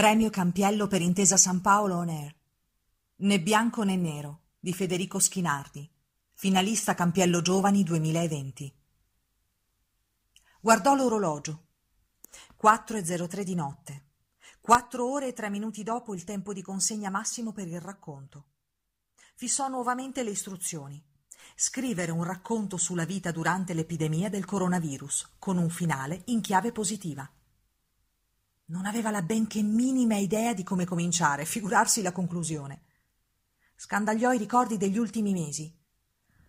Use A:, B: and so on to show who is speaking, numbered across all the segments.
A: Premio Campiello per Intesa San Paolo On Air. Né bianco né nero di Federico Schinardi, finalista Campiello Giovani 2020. Guardò l'orologio. 4.03 di notte. Quattro ore e tre minuti dopo il tempo di consegna massimo per il racconto. Fissò nuovamente le istruzioni. Scrivere un racconto sulla vita durante l'epidemia del coronavirus, con un finale in chiave positiva. Non aveva la benché minima idea di come cominciare, figurarsi la conclusione. Scandagliò i ricordi degli ultimi mesi.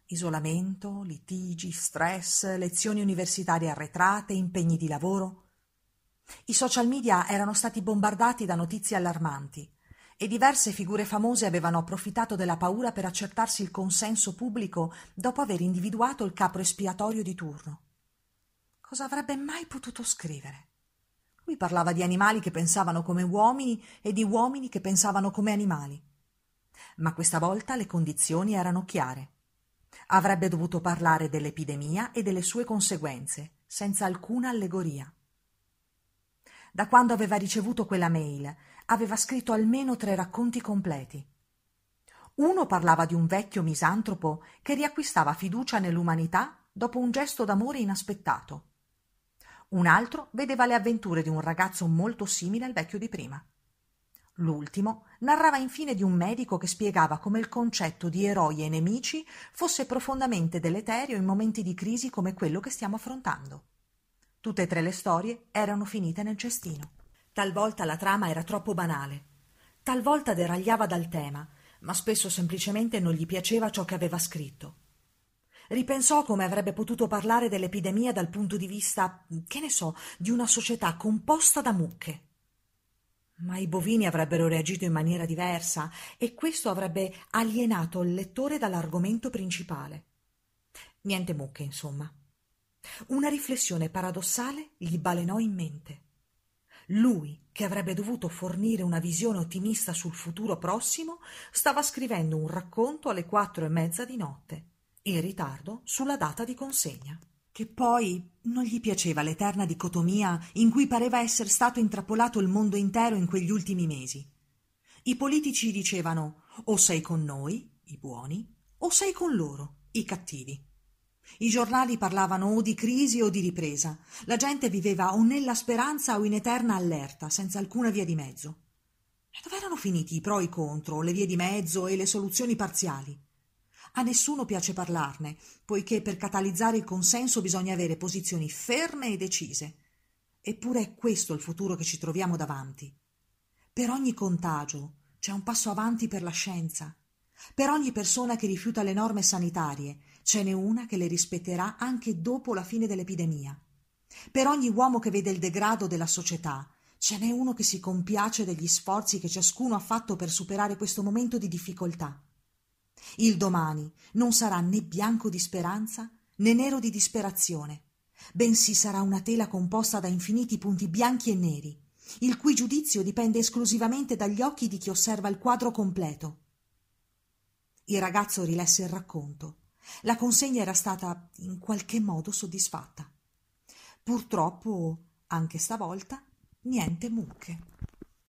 A: Isolamento, litigi, stress, lezioni universitarie arretrate, impegni di lavoro. I social media erano stati bombardati da notizie allarmanti e diverse figure famose avevano approfittato della paura per accertarsi il consenso pubblico dopo aver individuato il capo espiatorio di turno. Cosa avrebbe mai potuto scrivere? Lui parlava di animali che pensavano come uomini e di uomini che pensavano come animali. Ma questa volta le condizioni erano chiare. Avrebbe dovuto parlare dell'epidemia e delle sue conseguenze, senza alcuna allegoria. Da quando aveva ricevuto quella mail, aveva scritto almeno tre racconti completi. Uno parlava di un vecchio misantropo che riacquistava fiducia nell'umanità dopo un gesto d'amore inaspettato. Un altro vedeva le avventure di un ragazzo molto simile al vecchio di prima. L'ultimo narrava infine di un medico che spiegava come il concetto di eroi e nemici fosse profondamente deleterio in momenti di crisi come quello che stiamo affrontando. Tutte e tre le storie erano finite nel cestino. Talvolta la trama era troppo banale, talvolta deragliava dal tema, ma spesso semplicemente non gli piaceva ciò che aveva scritto. Ripensò come avrebbe potuto parlare dell'epidemia dal punto di vista, che ne so, di una società composta da mucche. Ma i bovini avrebbero reagito in maniera diversa e questo avrebbe alienato il lettore dall'argomento principale. Niente mucche, insomma. Una riflessione paradossale gli balenò in mente. Lui, che avrebbe dovuto fornire una visione ottimista sul futuro prossimo, stava scrivendo un racconto alle quattro e mezza di notte in ritardo sulla data di consegna. Che poi non gli piaceva l'eterna dicotomia in cui pareva essere stato intrappolato il mondo intero in quegli ultimi mesi. I politici dicevano o sei con noi, i buoni, o sei con loro, i cattivi. I giornali parlavano o di crisi o di ripresa. La gente viveva o nella speranza o in eterna allerta, senza alcuna via di mezzo. E dove erano finiti i pro e i contro, le vie di mezzo e le soluzioni parziali? A nessuno piace parlarne, poiché per catalizzare il consenso bisogna avere posizioni ferme e decise. Eppure è questo il futuro che ci troviamo davanti. Per ogni contagio c'è un passo avanti per la scienza. Per ogni persona che rifiuta le norme sanitarie ce n'è una che le rispetterà anche dopo la fine dell'epidemia. Per ogni uomo che vede il degrado della società ce n'è uno che si compiace degli sforzi che ciascuno ha fatto per superare questo momento di difficoltà. Il domani non sarà né bianco di speranza né nero di disperazione, bensì sarà una tela composta da infiniti punti bianchi e neri, il cui giudizio dipende esclusivamente dagli occhi di chi osserva il quadro completo. Il ragazzo rilesse il racconto. La consegna era stata in qualche modo soddisfatta. Purtroppo, anche stavolta, niente mucche.